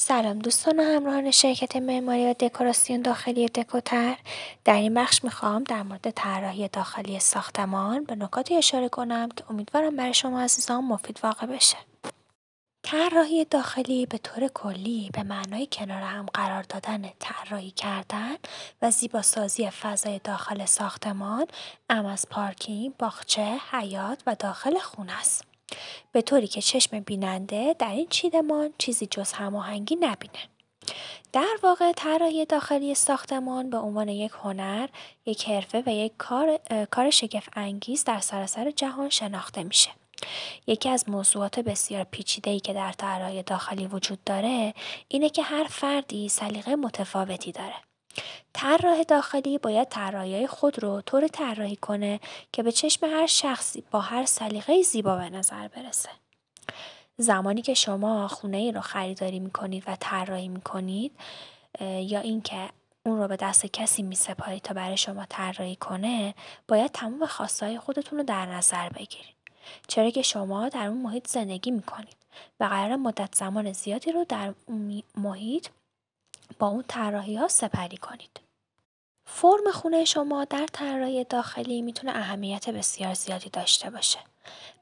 سلام دوستان و همراهان شرکت معماری و دکوراسیون داخلی دکوتر. در این بخش می‌خوام در مورد طراحی داخلی ساختمان به نکاتی اشاره کنم که امیدوارم برای شما عزیزان مفید واقع بشه. طراحی داخلی به طور کلی به معنای کنار هم قرار دادن طراحی کردن و زیباسازی فضای داخل ساختمان ام از پارکینگ باغچه حیات و داخل خونه است. به طوری که چشم بیننده در این چیدمان چیزی جز هماهنگی نبینه. در واقع طراحی داخلی ساختمان به عنوان یک هنر، یک حرفه و یک کار, کار شگفت انگیز در سراسر جهان شناخته میشه. یکی از موضوعات بسیار ای که در طراحی داخلی وجود داره اینه که هر فردی سلیقه متفاوتی داره. طراح داخلی باید طراحی خود رو طور طراحی کنه که به چشم هر شخصی با هر سلیقه زیبا به نظر برسه. زمانی که شما خونه ای رو خریداری می‌کنید و طراحی می‌کنید یا اینکه اون رو به دست کسی می سپارید تا برای شما طراحی کنه باید تمام خواستهای خودتون رو در نظر بگیرید چرا که شما در اون محیط زندگی می کنید و قرار مدت زمان زیادی رو در اون محیط با اون طراحی ها سپری کنید. فرم خونه شما در طراحی داخلی می‌تونه اهمیت بسیار زیادی داشته باشه.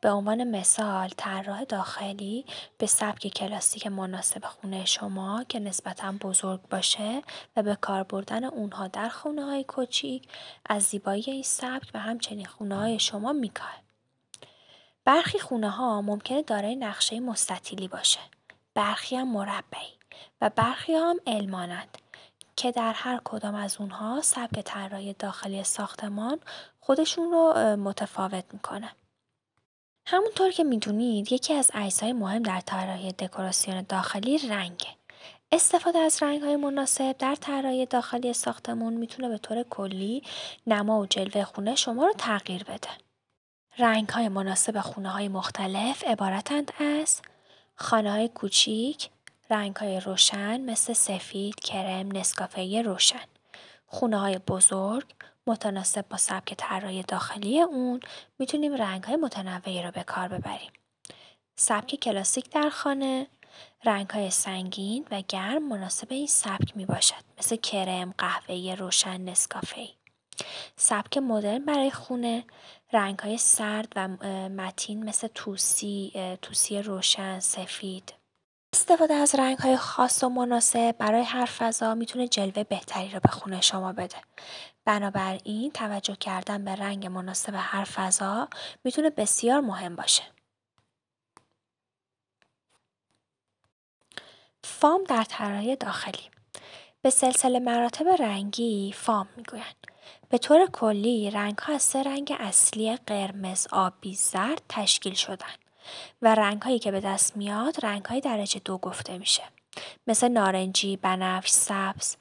به عنوان مثال طراح داخلی به سبک کلاسیک مناسب خونه شما که نسبتا بزرگ باشه و به کار بردن اونها در خونه های کوچیک از زیبایی این سبک و همچنین خونه های شما میکاه. برخی خونه ها ممکنه دارای نقشه مستطیلی باشه. برخی هم مربعی. و برخی هم علمانند که در هر کدام از اونها سبک طراحی داخلی ساختمان خودشون رو متفاوت می‌کنه. همونطور که می‌دونید یکی از اجزای مهم در طراحی دکوراسیون داخلی رنگه. استفاده از رنگ های مناسب در طراحی داخلی ساختمون می‌تونه به طور کلی نما و جلوه خونه شما رو تغییر بده. رنگ های مناسب خونه های مختلف عبارتند از خانه های کوچیک، های روشن مثل سفید، کرم، نسکافه روشن. خونه های بزرگ متناسب با سبک طراحی داخلی اون می‌تونیم رنگ های متنوعی رو به کار ببریم. سبک کلاسیک در خانه رنگ های سنگین و گرم مناسب این سبک می باشد مثل کرم، قهوه‌ای روشن، نسکافه. سبک مدرن برای خونه رنگ های سرد و متین مثل توسی، توسی روشن، سفید. استفاده از های خاص و مناسب برای هر فضا می‌تونه جلوه بهتری رو به خونه شما بده. بنابراین توجه کردن به رنگ مناسب هر فضا می‌تونه بسیار مهم باشه. فام در طراحی داخلی به سلسله مراتب رنگی فام می‌گویند. به طور کلی رنگ ها از سه رنگ اصلی قرمز، آبی، زرد تشکیل شدن. و رنگ هایی که به دست میاد رنگ های درجه دو گفته میشه. مثل نارنجی، بنفش، سبز.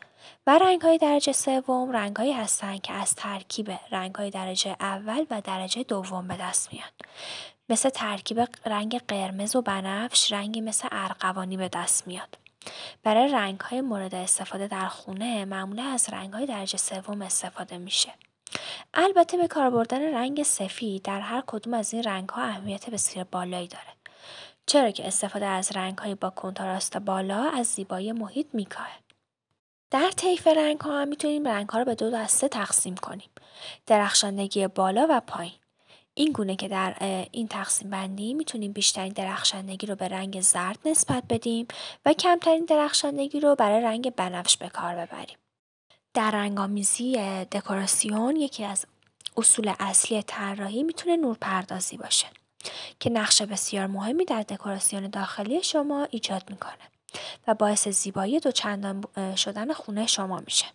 و رنگ های درجه سوم رنگ هایی هستند که از ترکیب رنگ های درجه اول و درجه دوم به دست میاد مثل ترکیب رنگ قرمز و بنفش رنگی مثل ارغوانی به دست میاد. برای رنگ های مورد استفاده در خونه معمولا از رنگ های درجه سوم استفاده میشه. البته به کار بردن رنگ سفید در هر کدوم از این رنگ ها اهمیت بسیار بالایی داره. چرا که استفاده از رنگ های با کنتراست بالا از زیبایی محیط میکاه. در طیف رنگ ها هم می‌تونیم رنگ ها رو به دو دسته تقسیم کنیم. درخشندگی بالا و پایین. این گونه که در این تقسیم بندی می‌تونیم بیشترین درخشندگی رو به رنگ زرد نسبت بدیم و کمترین درخشندگی رو برای رنگ بنفش به کار ببریم. در رنگامیزی دکوراسیون یکی از اصول اصلی طراحی می‌تونه نورپردازی باشه که نقش بسیار مهمی در دکوراسیون داخلی شما ایجاد می‌کنه و باعث زیبایی دو چندان شدن خونه شما میشه.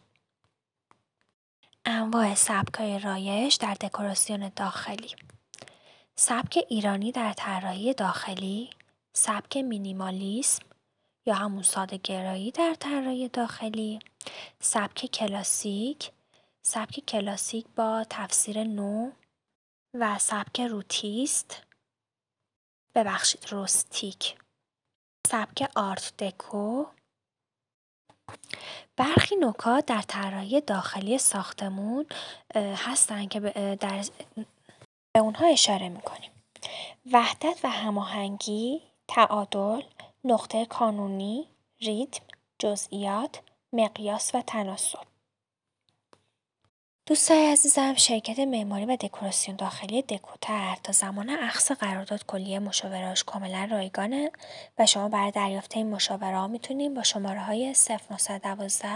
انواع سبکای رایش در دکوراسیون داخلی سبک ایرانی در طراحی داخلی، سبک مینیمالیسم یا همون ساده گرایی در طراحی داخلی، سبک کلاسیک، سبک کلاسیک با تفسیر نو و سبک روتیست. ببخشید روستیک. سبک آرت دکو. برخی نکات در طراحی داخلی ساختمون هستن که در به اونها اشاره می‌کنیم. وحدت و هماهنگی تعادل نقطه کانونی ریتم، جزئیات، مقیاس و تناسب دوستای عزیزم شرکت معماری و دکوراسیون داخلی دکوتر تا زمان اخص قرارداد کلیه مشاورهاش کاملا رایگانه و شما برای دریافت این مشاوره ها می‌تونید با شماره های 0912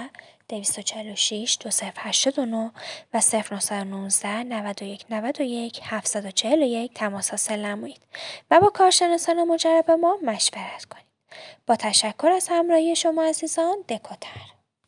246 2089 و 0919 91 91 741 تماس حاصل نمایید و با کارشناسان مجرب ما مشورت کنید. با تشکر از همراهی شما عزیزان دکوتر.